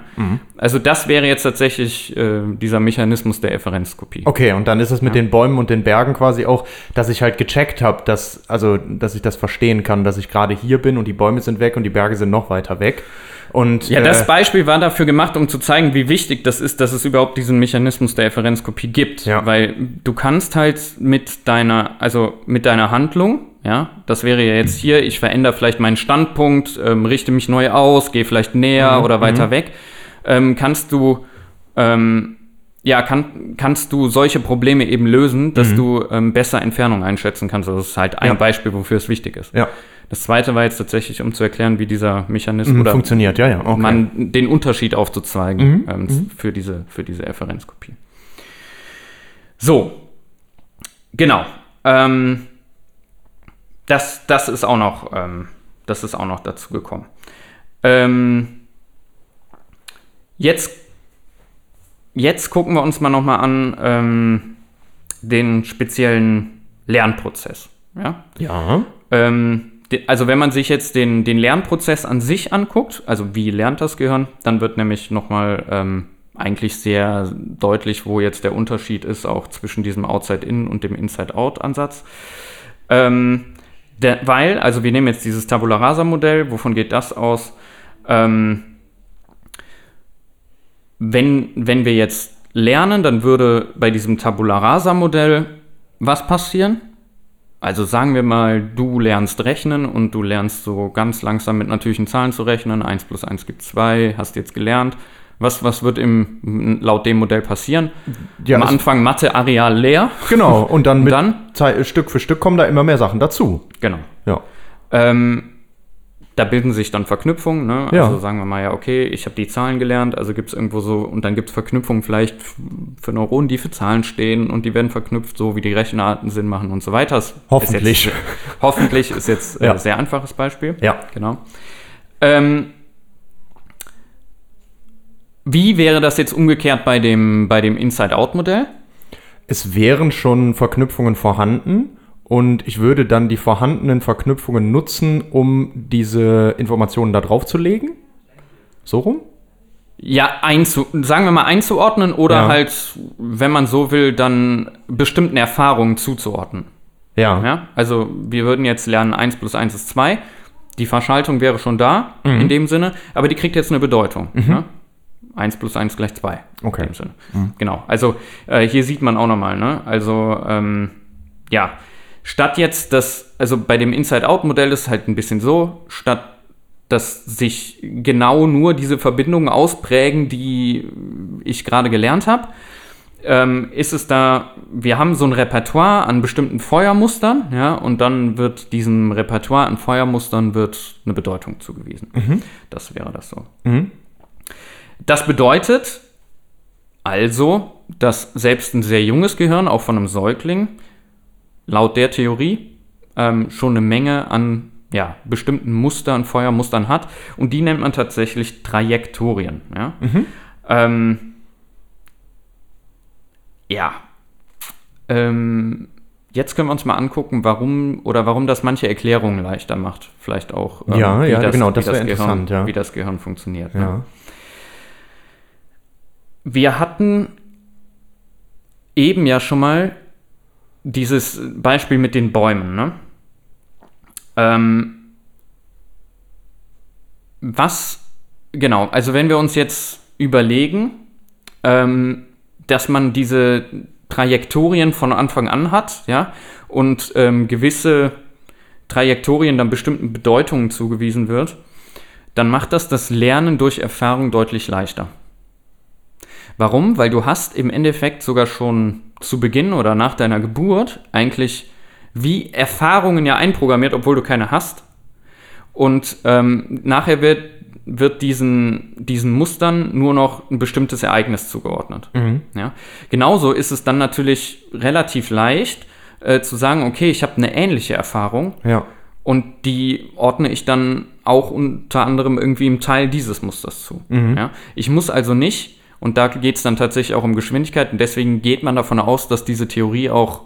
Also das wäre jetzt tatsächlich äh, dieser Mechanismus der Efferenzkopie. Okay, und dann ist es mit den Bäumen und den Bergen quasi auch, dass ich halt gecheckt habe, dass, also, dass ich das verstehen kann, dass ich gerade hier bin und die Bäume sind weg und die Berge sind noch weiter weg. Und Ja, das äh, Beispiel war dafür gemacht, um zu zeigen, wie wichtig das ist, dass es überhaupt diesen Mechanismus der Efferenzkopie gibt. Ja. Weil du kannst halt mit deiner, also mit deiner Handlung, ja, das wäre ja jetzt hier, ich verändere vielleicht meinen Standpunkt, ähm, richte mich neu aus, gehe vielleicht näher Mhm, oder weiter weg, ähm, kannst du ähm, ja, kann, kannst du solche Probleme eben lösen, dass du ähm, besser Entfernung einschätzen kannst. Also das ist halt ein Mhm. Ja. Beispiel, wofür es wichtig ist. ja, Das zweite war jetzt tatsächlich, um zu erklären, wie dieser Mechanismus mhm, oder funktioniert, ja, ja. Okay. man den Unterschied aufzuzeigen Mhm, ähm, für, diese, für diese Efferenzkopie. So, genau. Ähm, das, das ist auch noch, ähm, das ist auch noch dazu gekommen. Ähm, jetzt, jetzt gucken wir uns mal noch mal an ähm, den speziellen Lernprozess. Ja? ja, Ähm, also wenn man sich jetzt den, den Lernprozess an sich anguckt, also wie lernt das Gehirn, dann wird nämlich nochmal ähm, eigentlich sehr deutlich, wo jetzt der Unterschied ist, auch zwischen diesem Outside-In und dem Inside-Out-Ansatz. Ähm, der, weil, also wir nehmen jetzt dieses Tabula Rasa-Modell, wovon geht das aus? Ähm, wenn, wenn wir jetzt lernen, dann würde bei diesem Tabula Rasa-Modell was passieren? Also sagen wir mal, du lernst rechnen und du lernst so ganz langsam mit natürlichen Zahlen zu rechnen. 1 plus 1 gibt 2, hast jetzt gelernt. Was, was wird im, laut dem Modell passieren? ja Am Anfang Mathe-Areal leer. genau. Und dann, mit dann? Stück für Stück kommen da immer mehr Sachen dazu. Genau. Ja, Ähm, da bilden sich dann Verknüpfungen. Ne? Ja. Also sagen wir mal, ja, okay, ich habe die Zahlen gelernt, also gibt es irgendwo so, und dann gibt es Verknüpfungen vielleicht für Neuronen, die für Zahlen stehen und die werden verknüpft, so wie die Rechenarten Sinn machen und so weiter. Das Hoffentlich. Ist jetzt, hoffentlich ist jetzt ein Ja. äh, sehr einfaches Beispiel. ja. Genau. Ähm, wie wäre das jetzt umgekehrt bei dem, bei dem Inside-Out-Modell? Es wären schon Verknüpfungen vorhanden und ich würde dann die vorhandenen Verknüpfungen nutzen, um diese Informationen da drauf zu legen. So rum? Ja, einzu sagen wir mal einzuordnen oder Ja. halt, wenn man so will, dann bestimmten Erfahrungen zuzuordnen. Ja. Ja? Also wir würden jetzt lernen, 1 plus 1 ist 2. Die Verschaltung wäre schon da, Mhm. in dem Sinne, aber die kriegt jetzt eine Bedeutung. Ne? 1 plus 1 gleich 2. Okay. In dem Sinne. Genau. Also äh, hier sieht man auch nochmal, ne? Also ähm, ja, statt jetzt das, also bei dem Inside-Out-Modell ist es halt ein bisschen so, statt dass sich genau nur diese Verbindungen ausprägen, die ich gerade gelernt habe, ähm, ist es da, wir haben so ein Repertoire an bestimmten Feuermustern, ja, und dann wird diesem Repertoire an Feuermustern wird eine Bedeutung zugewiesen. Das wäre das so. Mhm. Das bedeutet also, dass selbst ein sehr junges Gehirn, auch von einem Säugling, laut der Theorie ähm, schon eine Menge an ja, bestimmten Mustern, Feuermustern hat. Und die nennt man tatsächlich Trajektorien. Ja? Ähm, ja. Ähm, jetzt können wir uns mal angucken, warum oder warum das manche Erklärungen leichter macht. Vielleicht auch, ähm, Ja, wie ja, genau, wie das Gehirn, interessant, ja. wie das Gehirn funktioniert. ne? Wir hatten eben ja schon mal dieses Beispiel mit den Bäumen. Ne? Ähm, was, genau, also wenn wir uns jetzt überlegen, ähm, dass man diese Trajektorien von Anfang an hat, ja, und ähm, gewisse Trajektorien dann bestimmten Bedeutungen zugewiesen wird, dann macht das das Lernen durch Erfahrung deutlich leichter. Warum? Weil du hast im Endeffekt sogar schon zu Beginn oder nach deiner Geburt eigentlich wie Erfahrungen ja einprogrammiert, obwohl du keine hast. Und ähm, nachher wird, wird diesen, diesen Mustern nur noch ein bestimmtes Ereignis zugeordnet. Ja? Genauso ist es dann natürlich relativ leicht äh, zu sagen, okay, ich habe eine ähnliche Erfahrung Ja. und die ordne ich dann auch unter anderem irgendwie im Teil dieses Musters zu. Ja? Ich muss also nicht, und da geht es dann tatsächlich auch um Geschwindigkeit, und deswegen geht man davon aus, dass diese Theorie auch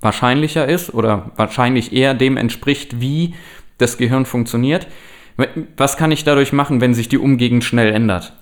wahrscheinlicher ist oder wahrscheinlich eher dem entspricht, wie das Gehirn funktioniert. Was kann ich dadurch machen, wenn sich die Umgegend schnell ändert?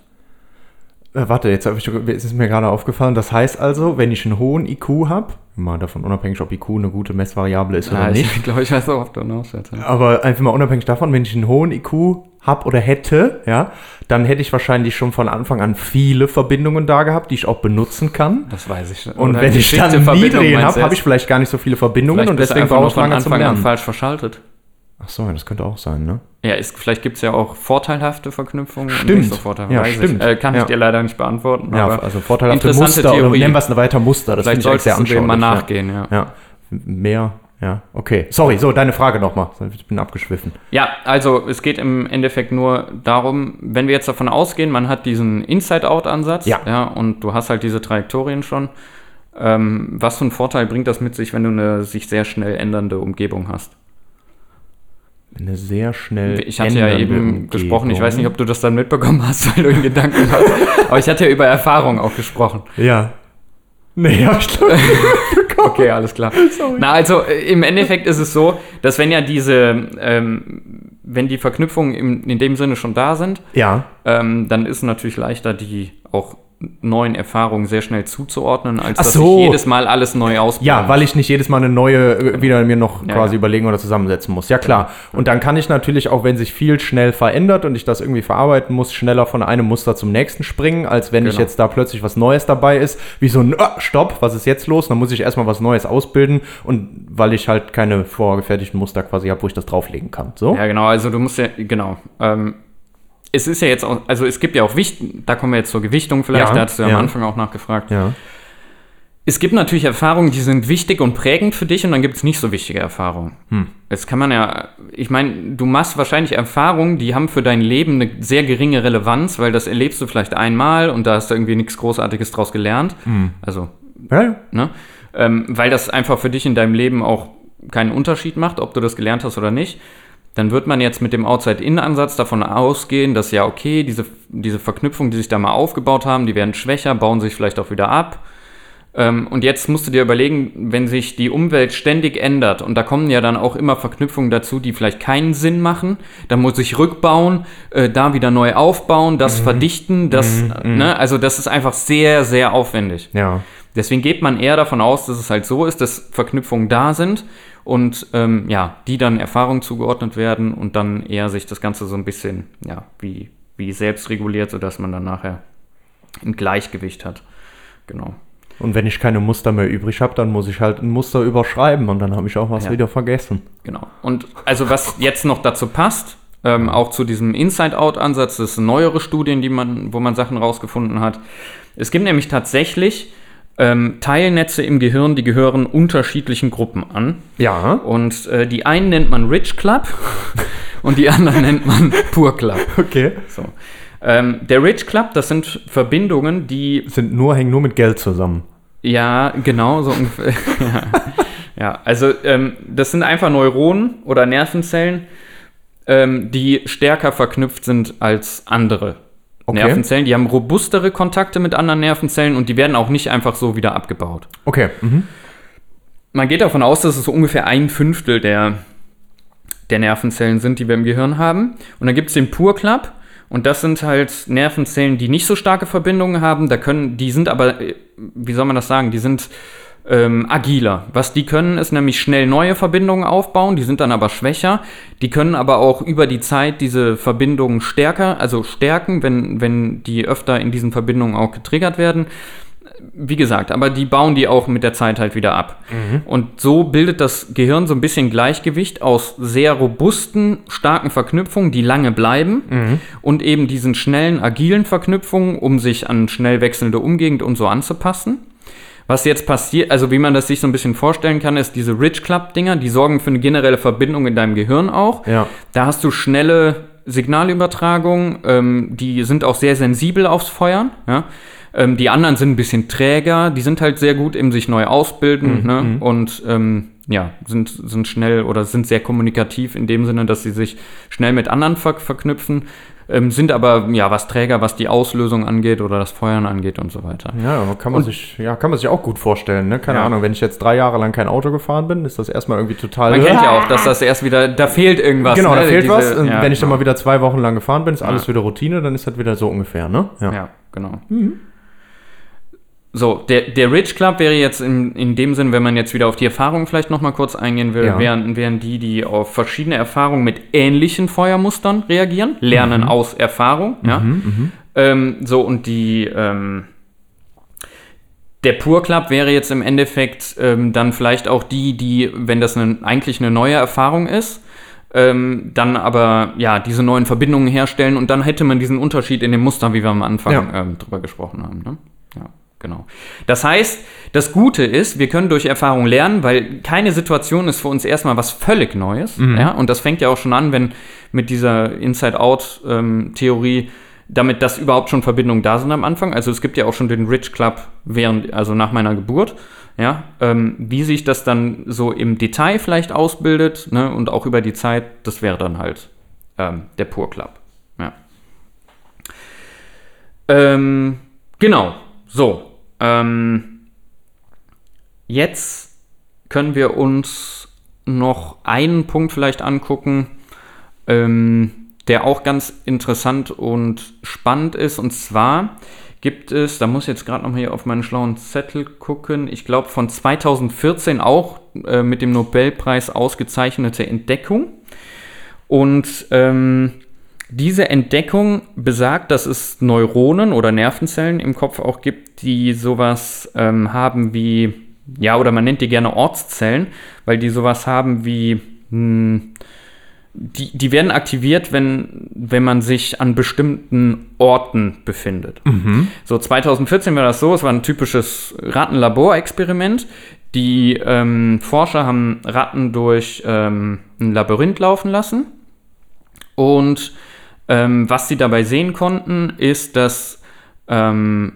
Äh, warte, jetzt ich, es ist mir gerade aufgefallen. Das heißt also, wenn ich einen hohen IQ habe, mal davon unabhängig, ob IQ eine gute Messvariable ist oder Ja, nicht, ich glaube, ich weiß auch, ob hinaus willst. aber einfach mal unabhängig davon, wenn ich einen hohen IQ habe oder hätte, ja, dann hätte ich wahrscheinlich schon von Anfang an viele Verbindungen da gehabt, die ich auch benutzen kann. Das weiß ich. Und Oder wenn ich dann niedrigen habe, habe ich vielleicht gar nicht so viele Verbindungen Vielleicht und deswegen brauche ich von lange zum Anfang an Lernen. falsch verschaltet. Ach so, ja, das könnte auch sein, ne? Ja, ist, vielleicht gibt es ja auch vorteilhafte Verknüpfungen. Stimmt. So Vorteile, Ja, stimmt. Ich. Äh, kann Ja. ich dir leider nicht beantworten. Ja, also vorteilhafte interessante Muster oder Theorie. nennen wir es weiter Muster. Das vielleicht finde ich eigentlich solltest sehr du dem mal nachgehen, ja. Ja. ja, mehr, ja, okay. Sorry, so, deine Frage nochmal. Ich bin abgeschwiffen. Ja, also es geht im Endeffekt nur darum, wenn wir jetzt davon ausgehen, man hat diesen Inside-Out-Ansatz Ja. ja, und du hast halt diese Trajektorien schon. Ähm, was für einen Vorteil bringt das mit sich, wenn du eine sich sehr schnell ändernde Umgebung hast? Eine sehr schnell. Ich hatte ja eben gesprochen, ich weiß nicht, ob du das dann mitbekommen hast, weil du in Gedanken hast, aber ich hatte ja über Erfahrung auch gesprochen. Ja. Nee, hab ich glaube Okay, alles klar. Na, also äh, im Endeffekt ist es so, dass wenn ja diese, ähm, wenn die Verknüpfungen im, in dem Sinne schon da sind, Ja. ähm, dann ist es natürlich leichter, die auch neuen Erfahrungen sehr schnell zuzuordnen, als Ach dass so. ich jedes Mal alles neu ausprobiere. Ja, weil ich nicht jedes Mal eine neue äh, wieder mir noch Ja, quasi ja. überlegen oder zusammensetzen muss. Ja, klar. Und dann kann ich natürlich auch, wenn sich viel schnell verändert und ich das irgendwie verarbeiten muss, schneller von einem Muster zum nächsten springen, als wenn ich Genau. jetzt da plötzlich was Neues dabei ist, wie so ein ah, Stopp, was ist jetzt los? Dann muss ich erstmal was Neues ausbilden und weil ich halt keine vorgefertigten Muster quasi habe, wo ich das drauflegen kann. So? Ja, genau, also du musst ja, genau. Ähm, es ist ja jetzt auch, also es gibt ja auch Wicht, da kommen wir jetzt zur Gewichtung vielleicht, Ja, da hast du ja, ja. am Anfang auch nachgefragt. Ja. Es gibt natürlich Erfahrungen, die sind wichtig und prägend für dich und dann gibt es nicht so wichtige Erfahrungen. Hm. Kann man ja, ich meine, du machst wahrscheinlich Erfahrungen, die haben für dein Leben eine sehr geringe Relevanz, weil das erlebst du vielleicht einmal und da hast du irgendwie nichts Großartiges draus gelernt. Hm. Also, Ja, ne? Ähm, weil das einfach für dich in deinem Leben auch keinen Unterschied macht, ob du das gelernt hast oder nicht. Dann wird man jetzt mit dem Outside-In-Ansatz davon ausgehen, dass ja, okay, diese, diese Verknüpfungen, die sich da mal aufgebaut haben, die werden schwächer, bauen sich vielleicht auch wieder ab. Ähm, und jetzt musst du dir überlegen, wenn sich die Umwelt ständig ändert und da kommen ja dann auch immer Verknüpfungen dazu, die vielleicht keinen Sinn machen, dann muss ich rückbauen, äh, da wieder neu aufbauen, das verdichten, das, ne, also das ist einfach sehr, sehr aufwendig. ja. Deswegen geht man eher davon aus, dass es halt so ist, dass Verknüpfungen da sind und ähm, ja, die dann Erfahrung zugeordnet werden und dann eher sich das Ganze so ein bisschen, ja, wie, wie selbst reguliert, sodass man dann nachher ein Gleichgewicht hat. Genau. Und wenn ich keine Muster mehr übrig habe, dann muss ich halt ein Muster überschreiben und dann habe ich auch was Ja. wieder vergessen. Genau. Und also was jetzt noch dazu passt, ähm, auch zu diesem Inside-Out-Ansatz, das sind neuere Studien, die man, wo man Sachen rausgefunden hat. Es gibt nämlich tatsächlich ähm, Teilnetze im Gehirn, die gehören unterschiedlichen Gruppen an. Ja. Und äh, die einen nennt man Rich Club und die anderen nennt man Poor Club. Okay. So. Ähm, der Rich Club, das sind Verbindungen, die Sind nur, hängen nur mit Geld zusammen. ja, genau, so ungefähr. ja. ja, also ähm, das sind einfach Neuronen oder Nervenzellen, ähm, die stärker verknüpft sind als andere Okay. Nervenzellen. Die haben robustere Kontakte mit anderen Nervenzellen und die werden auch nicht einfach so wieder abgebaut. Okay. Mhm. Man geht davon aus, dass es so ungefähr ein Fünftel der, der Nervenzellen sind, die wir im Gehirn haben. Und dann gibt es den Purklapp. Und das sind halt Nervenzellen, die nicht so starke Verbindungen haben. Da können, die sind aber, äh, wie soll man das sagen, die sind ähm, agiler. Was die können, ist nämlich schnell neue Verbindungen aufbauen, die sind dann aber schwächer. Die können aber auch über die Zeit diese Verbindungen stärker, also stärken, wenn, wenn die öfter in diesen Verbindungen auch getriggert werden. Wie gesagt, aber die bauen die auch mit der Zeit halt wieder ab. Und so bildet das Gehirn so ein bisschen Gleichgewicht aus sehr robusten, starken Verknüpfungen, die lange bleiben und eben diesen schnellen, agilen Verknüpfungen, um sich an schnell wechselnde Umgegend und so anzupassen. Was jetzt passiert, also wie man das sich so ein bisschen vorstellen kann, ist diese Rich Club Dinger, die sorgen für eine generelle Verbindung in deinem Gehirn auch. Ja. Da hast du schnelle Signalübertragung, ähm, die sind auch sehr sensibel aufs Feuern. Ja? Ähm, die anderen sind ein bisschen träger, die sind halt sehr gut im sich neu ausbilden ne? und ähm, ja, sind, sind schnell oder sind sehr kommunikativ in dem Sinne, dass sie sich schnell mit anderen ver verknüpfen, ähm, sind aber ja was träger, was die Auslösung angeht oder das Feuern angeht und so weiter. Ja, kann man, sich, ja, kann man sich auch gut vorstellen. Ne? Keine Ja. Ahnung, wenn ich jetzt drei Jahre lang kein Auto gefahren bin, ist das erstmal irgendwie total. Man kennt ja auch, dass das erst wieder, da fehlt irgendwas. genau, da ne? fehlt Diese- was. Und ja, wenn ich dann genau. mal wieder zwei Wochen lang gefahren bin, ist alles wieder Routine, dann ist das wieder so ungefähr, ne? Ja, genau. So, der, der Rich Club wäre jetzt in, in dem Sinn, wenn man jetzt wieder auf die Erfahrungen vielleicht nochmal kurz eingehen will, Ja. wären, wären die, die auf verschiedene Erfahrungen mit ähnlichen Feuermustern reagieren, lernen aus Erfahrung. Ja? Ähm, so, und die, ähm, der Pur Club wäre jetzt im Endeffekt ähm, dann vielleicht auch die, die, wenn das eine, eigentlich eine neue Erfahrung ist, ähm, dann aber ja diese neuen Verbindungen herstellen und dann hätte man diesen Unterschied in dem Muster, wie wir am Anfang Ja. ähm, drüber gesprochen haben. Ne? Ja, genau. Das heißt, das Gute ist, wir können durch Erfahrung lernen, weil keine Situation ist für uns erstmal was völlig Neues. Ja? Und das fängt ja auch schon an, wenn mit dieser Inside-Out-Theorie damit, dass überhaupt schon Verbindungen da sind am Anfang. Also es gibt ja auch schon den Rich Club während, also nach meiner Geburt. Ja, ähm, wie sich das dann so im Detail vielleicht ausbildet ne, und auch über die Zeit, das wäre dann halt ähm, der Pur Club. Ja. Ähm, genau, so. Ähm, jetzt können wir uns noch einen Punkt vielleicht angucken, ähm, der auch ganz interessant und spannend ist. Und zwar gibt es, da muss ich jetzt gerade noch mal hier auf meinen schlauen Zettel gucken, ich glaube von 2014 auch äh, mit dem Nobelpreis ausgezeichnete Entdeckung. Und ähm, diese Entdeckung besagt, dass es Neuronen oder Nervenzellen im Kopf auch gibt, die sowas ähm, haben wie, ja, oder man nennt die gerne Ortszellen, weil die sowas haben wie, hm, die, die werden aktiviert, wenn, wenn man sich an bestimmten Orten befindet. So 2014 war das so, es war ein typisches Rattenlaborexperiment. Die ähm, Forscher haben Ratten durch ähm, ein Labyrinth laufen lassen. Und ähm, was sie dabei sehen konnten, ist, dass ähm,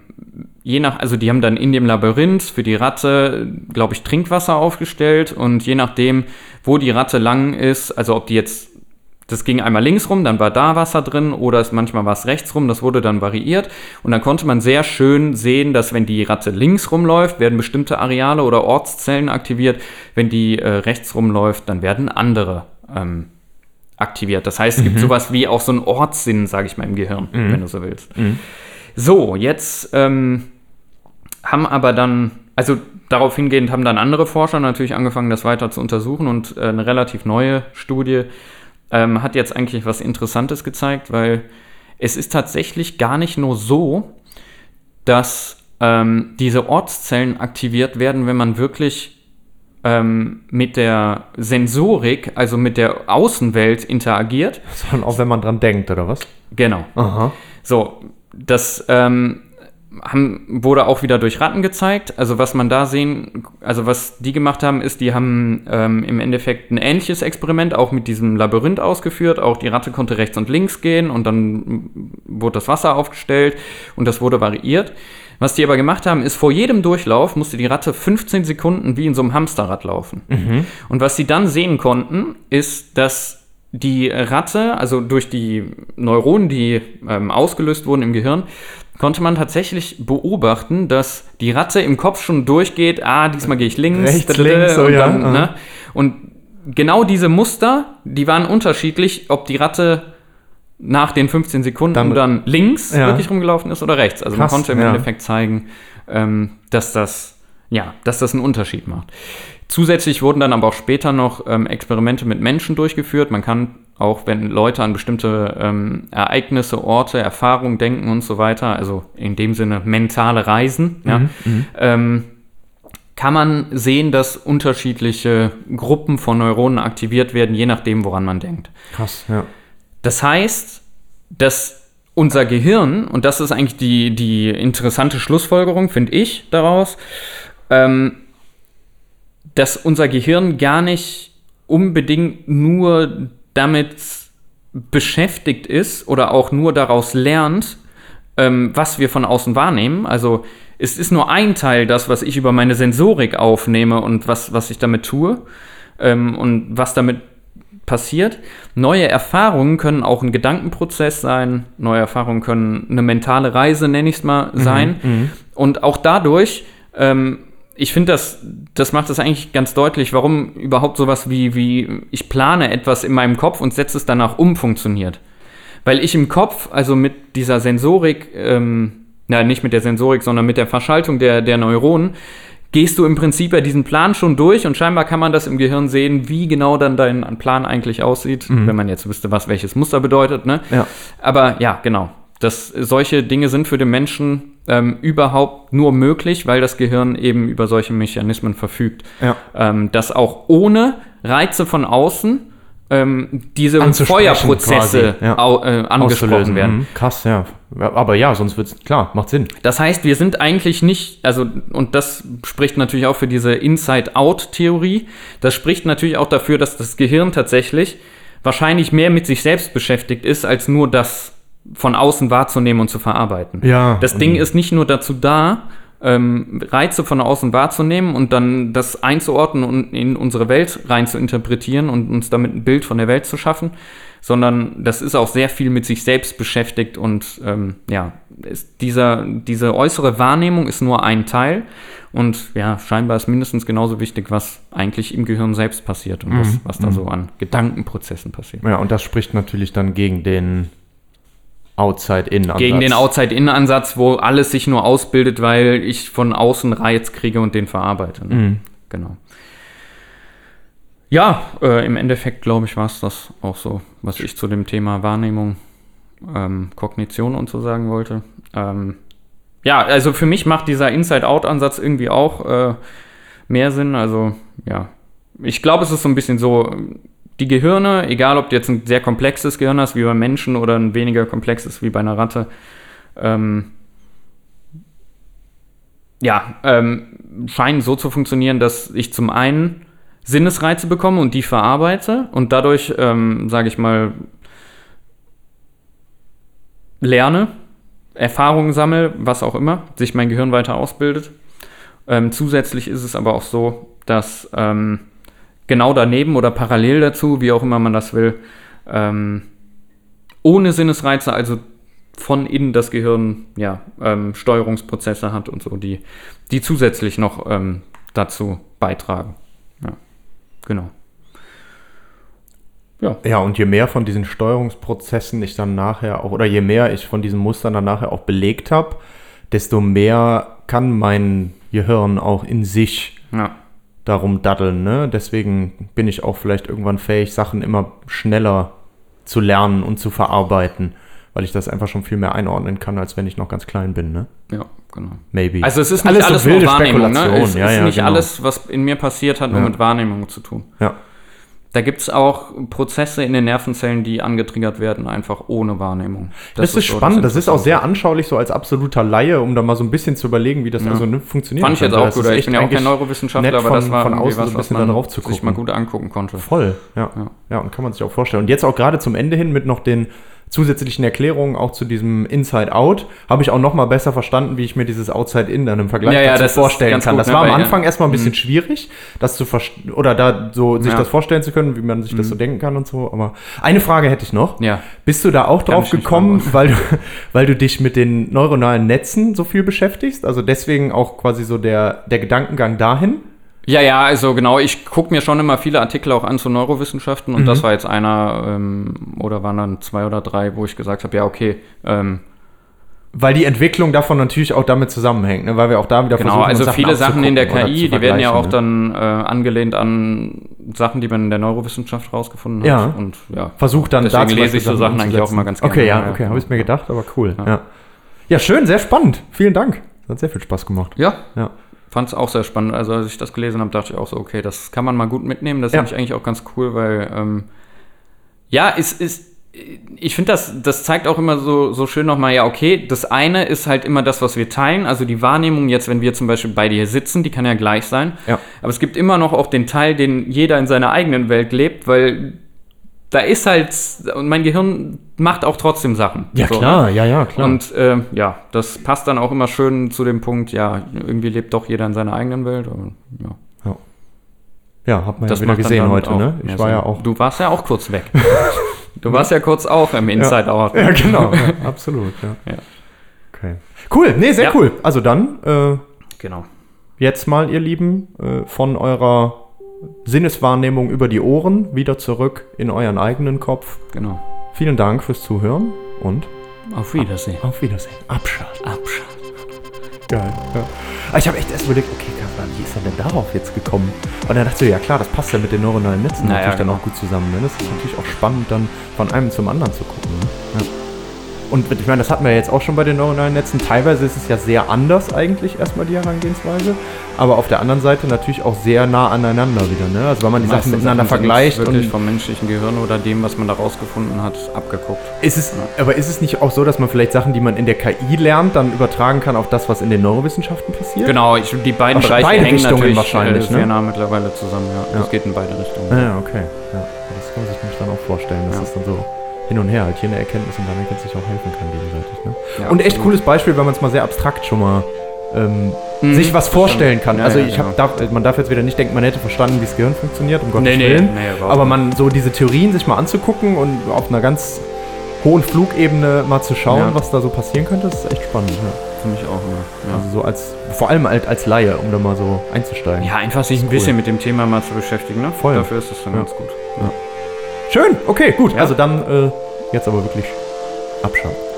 je nach, also die haben dann in dem Labyrinth für die Ratte, glaube ich, Trinkwasser aufgestellt und je nachdem, wo die Ratte lang ist, also ob die jetzt, das ging einmal links rum, dann war da Wasser drin oder es, manchmal war es rechts rum, das wurde dann variiert und dann konnte man sehr schön sehen, dass wenn die Ratte links rumläuft, werden bestimmte Areale oder Ortszellen aktiviert, wenn die äh, rechts rumläuft, dann werden andere ähm, aktiviert. Das heißt, es gibt sowas wie auch so einen Ortssinn, sage ich mal, im Gehirn, wenn du so willst. So, jetzt ähm, haben aber dann, also darauf hingehend haben dann andere Forscher natürlich angefangen, das weiter zu untersuchen und äh, eine relativ neue Studie ähm, hat jetzt eigentlich was Interessantes gezeigt, weil es ist tatsächlich gar nicht nur so, dass ähm, diese Ortszellen aktiviert werden, wenn man wirklich ähm, mit der Sensorik, also mit der Außenwelt interagiert. Sondern auch wenn man dran denkt, oder was? Genau. Aha. So, das ähm, haben, wurde auch wieder durch Ratten gezeigt. Also was man da sehen, also was die gemacht haben, ist, die haben ähm, im Endeffekt ein ähnliches Experiment auch mit diesem Labyrinth ausgeführt. Auch die Ratte konnte rechts und links gehen und dann wurde das Wasser aufgestellt und das wurde variiert. Was die aber gemacht haben, ist, vor jedem Durchlauf musste die Ratte 15 Sekunden wie in so einem Hamsterrad laufen. Und was sie dann sehen konnten, ist, dass die Ratte, also durch die Neuronen, die ähm, ausgelöst wurden im Gehirn, konnte man tatsächlich beobachten, dass die Ratte im Kopf schon durchgeht, ah, diesmal gehe ich links, Rechts, dada, links, so, und, ja, dann, ah. ne? und genau diese Muster, die waren unterschiedlich, ob die Ratte nach den 15 Sekunden Dann- dann, links Ja. wirklich rumgelaufen ist oder rechts. Also Krass, man konnte im ja. Endeffekt zeigen, ähm, dass das ja, dass das einen Unterschied macht. Zusätzlich wurden dann aber auch später noch ähm, Experimente mit Menschen durchgeführt. Man kann auch, wenn Leute an bestimmte ähm, Ereignisse, Orte, Erfahrungen denken und so weiter, also in dem Sinne mentale Reisen, ja, ähm, kann man sehen, dass unterschiedliche Gruppen von Neuronen aktiviert werden, je nachdem, woran man denkt. Krass, ja. Das heißt, dass unser Gehirn, und das ist eigentlich die, die interessante Schlussfolgerung, finde ich, daraus, ähm, dass unser Gehirn gar nicht unbedingt nur damit beschäftigt ist oder auch nur daraus lernt, ähm, was wir von außen wahrnehmen. Also es ist nur ein Teil das, was ich über meine Sensorik aufnehme und was, was ich damit tue ähm, und was damit passiert. Neue Erfahrungen können auch ein Gedankenprozess sein, neue Erfahrungen können eine mentale Reise, nenne ich es mal, sein. Und auch dadurch, ähm, ich finde, das, das macht das eigentlich ganz deutlich, warum überhaupt sowas wie, wie ich plane etwas in meinem Kopf und setze es danach um funktioniert. Weil ich im Kopf, also mit dieser Sensorik, ähm, na, nicht mit der Sensorik, sondern mit der Verschaltung der, der Neuronen, gehst du im Prinzip ja diesen Plan schon durch und scheinbar kann man das im Gehirn sehen, wie genau dann dein Plan eigentlich aussieht, wenn man jetzt wüsste, was welches Muster bedeutet. Ne? Ja. Aber ja, genau. Das, solche Dinge sind für den Menschen ähm, überhaupt nur möglich, weil das Gehirn eben über solche Mechanismen verfügt. Ja. Ähm, dass auch ohne Reize von außen ähm, diese Feuerprozesse quasi, ja. au, äh, angesprochen Auszulösen. werden. Mhm. Krass, ja. Aber ja, sonst wird's klar, macht Sinn. Das heißt, wir sind eigentlich nicht, also, und das spricht natürlich auch für diese Inside-Out-Theorie, das spricht natürlich auch dafür, dass das Gehirn tatsächlich wahrscheinlich mehr mit sich selbst beschäftigt ist, als nur das von außen wahrzunehmen und zu verarbeiten. Ja, Das Ding ist nicht nur dazu da, ähm, Reize von außen wahrzunehmen und dann das einzuordnen und in unsere Welt rein zu interpretieren und uns damit ein Bild von der Welt zu schaffen, sondern das ist auch sehr viel mit sich selbst beschäftigt und ähm, ja, ist dieser, diese äußere Wahrnehmung ist nur ein Teil und ja, scheinbar ist mindestens genauso wichtig, was eigentlich im Gehirn selbst passiert und was, was da so an Gedankenprozessen passiert. Ja, und das spricht natürlich dann gegen den Outside-In-Ansatz. Gegen den Outside-In-Ansatz, wo alles sich nur ausbildet, weil ich von außen Reiz kriege und den verarbeite. Ne? Genau. Ja, äh, im Endeffekt, glaube ich, war es das auch so, was ich zu dem Thema Wahrnehmung, ähm, Kognition und so sagen wollte. Ähm, ja, also für mich macht dieser Inside-Out-Ansatz irgendwie auch äh, mehr Sinn. Also, ja, ich glaube, es ist so ein bisschen so, die Gehirne, egal ob du jetzt ein sehr komplexes Gehirn hast, wie bei Menschen, oder ein weniger komplexes wie bei einer Ratte, ähm, ja, ähm, scheinen so zu funktionieren, dass ich zum einen Sinnesreize bekomme und die verarbeite und dadurch, ähm, sage ich mal, lerne, Erfahrungen sammle, was auch immer, sich mein Gehirn weiter ausbildet. Ähm, zusätzlich ist es aber auch so, dass ähm, genau daneben oder parallel dazu, wie auch immer man das will, ähm, ohne Sinnesreize, also von innen das Gehirn ja, ähm, Steuerungsprozesse hat und so, die, die zusätzlich noch ähm, dazu beitragen. Ja, genau. Ja, Ja, und je mehr von diesen Steuerungsprozessen ich dann nachher auch, oder je mehr ich von diesen Mustern dann nachher auch belegt habe, desto mehr kann mein Gehirn auch in sich ja, darum daddeln. Ne? Deswegen bin ich auch vielleicht irgendwann fähig, Sachen immer schneller zu lernen und zu verarbeiten, weil ich das einfach schon viel mehr einordnen kann, als wenn ich noch ganz klein bin. Ne? ja, genau. Maybe. Also es ist nicht Alles alles, so wilde nur Wahrnehmung, ne? Es Ja, ist ja, nicht genau. alles, was in mir passiert hat, nur Ja. mit Wahrnehmung zu tun. Ja. Da gibt es auch Prozesse in den Nervenzellen, die angetriggert werden, einfach ohne Wahrnehmung. Das, ist so spannend. Das ist auch sehr anschaulich, so als absoluter Laie, um da mal so ein bisschen zu überlegen, wie das also ne, funktioniert. Fand ich jetzt auch Das gut. ist Ich bin ja auch kein Neurowissenschaftler, nett aber von- das war von außen so was, ein was bisschen man da drauf zu sich mal gucken. gut angucken konnte. Voll, ja. Ja. ja. und kann man sich auch vorstellen. Und jetzt auch gerade zum Ende hin mit noch den zusätzlichen Erklärungen auch zu diesem Inside-Out habe ich auch noch mal besser verstanden, wie ich mir dieses Outside-In dann im Vergleich Ja, ja, dazu ist vorstellen kann. gut, das ne, war am Anfang ja. erstmal ein bisschen schwierig, das zu verstehen oder da so sich Ja. das vorstellen zu können, wie man sich das so denken kann und so. Aber eine Frage hätte ich noch. Ja. Bist du da auch drauf gekommen, weil du, weil du dich mit den neuronalen Netzen so viel beschäftigst? Also deswegen auch quasi so der, der Gedankengang dahin? Ja, ja, also genau, ich gucke mir schon immer viele Artikel auch an zu Neurowissenschaften und Mhm. das war jetzt einer ähm, oder waren dann zwei oder drei, wo ich gesagt habe, ja, okay, ähm, Weil die Entwicklung davon natürlich auch damit zusammenhängt, ne? weil wir auch da wieder genau, versuchen, also uns viele Sachen in der KI, die werden ja auch ne? dann äh, angelehnt an Sachen, die man in der Neurowissenschaft rausgefunden hat. Ja. Und ja, versucht dann Deswegen zum lese ich so Sachen eigentlich auch immer ganz gerne. Okay, ja, okay, habe ich mir gedacht, aber cool. Ja. Ja. ja. schön, sehr spannend. Vielen Dank. Hat sehr viel Spaß gemacht. Ja, Ja. Fand es auch sehr spannend. Also als ich das gelesen habe, dachte ich auch so, okay, das kann man mal gut mitnehmen. Das Ja. finde ich eigentlich auch ganz cool, weil ähm, ja, es ist, ich finde das, das zeigt auch immer so, so schön nochmal, ja, okay, das eine ist halt immer das, was wir teilen, also die Wahrnehmung jetzt, wenn wir zum Beispiel bei dir sitzen, die kann ja gleich sein. Ja. Aber es gibt immer noch auch den Teil, den jeder in seiner eigenen Welt lebt, weil da ist halt, und mein Gehirn macht auch trotzdem Sachen. Ja, So, klar, ne? ja, ja, klar. Und äh, ja, das passt dann auch immer schön zu dem Punkt, ja, irgendwie lebt doch jeder in seiner eigenen Welt. Und, ja, ja, hat man das ja wieder gesehen heute, ne? Ich war Sinn. ja auch. Du warst ja auch kurz weg. du warst ja kurz auch im Inside Out. Ja, genau. ja, absolut, ja. Ja. Okay. Cool, nee, sehr Ja. cool. Also dann, äh, Genau. jetzt mal, ihr Lieben, äh, von eurer Sinneswahrnehmung über die Ohren wieder zurück in euren eigenen Kopf. Genau. Vielen Dank fürs Zuhören und Auf Wiedersehen. auf Wiedersehen. Abschalten. Abschalten. Geil. Ja. Aber ich habe echt erst überlegt, okay, wie ist er denn darauf jetzt gekommen? Und dann dachte ich, ja klar, das passt ja mit den neuronalen Netzen Naja, natürlich dann auch gut zusammen. Ne? Das ist natürlich auch spannend, dann von einem zum anderen zu gucken. Ne? Ja. Und ich meine, das hatten wir ja jetzt auch schon bei den neuronalen Netzen. Teilweise ist es ja sehr anders eigentlich erstmal die Herangehensweise. Aber auf der anderen Seite natürlich auch sehr nah aneinander wieder. Ne? Also wenn man die Sachen miteinander Sachen vergleicht wirklich und vom menschlichen Gehirn oder dem, was man da rausgefunden hat, abgeguckt. Ist es, aber ist es nicht auch so, dass man vielleicht Sachen, die man in der KI lernt, dann übertragen kann auf das, was in den Neurowissenschaften passiert? Genau, ich, die beiden Bereiche beide hängen Richtungen natürlich wahrscheinlich, äh, sehr ne? nah mittlerweile zusammen. Ja. Ja. Das geht in beide Richtungen. Ja, ja, okay. Ja, das kann man sich dann auch vorstellen, dass Ja. das dann so hin und her halt hier eine Erkenntnis und damit sich auch helfen kann gegenseitig. Ne? Ja, und echt cooles Beispiel, wenn man es mal sehr abstrakt schon mal ähm, Mhm, sich was vorstellen kann. Ja, also ja, ich ja. hab, darf, man darf jetzt wieder nicht denken, man hätte verstanden, wie das Gehirn funktioniert, um Gottes Nee, nee, Willen. nee, überhaupt aber man so diese Theorien sich mal anzugucken und auf einer ganz hohen Flugebene mal zu schauen, Ja. was da so passieren könnte, das ist echt spannend. Ja. Finde ich auch immer. Ja. Also so als, vor allem halt als Laie, um da mal so einzusteigen. Ja, einfach sich ein bisschen mit dem Thema mal zu beschäftigen, ne? Voll. Dafür ist es dann Ja. ganz gut. Schön, okay, gut. Ja. Also dann äh, jetzt aber wirklich abschauen. Abschalten.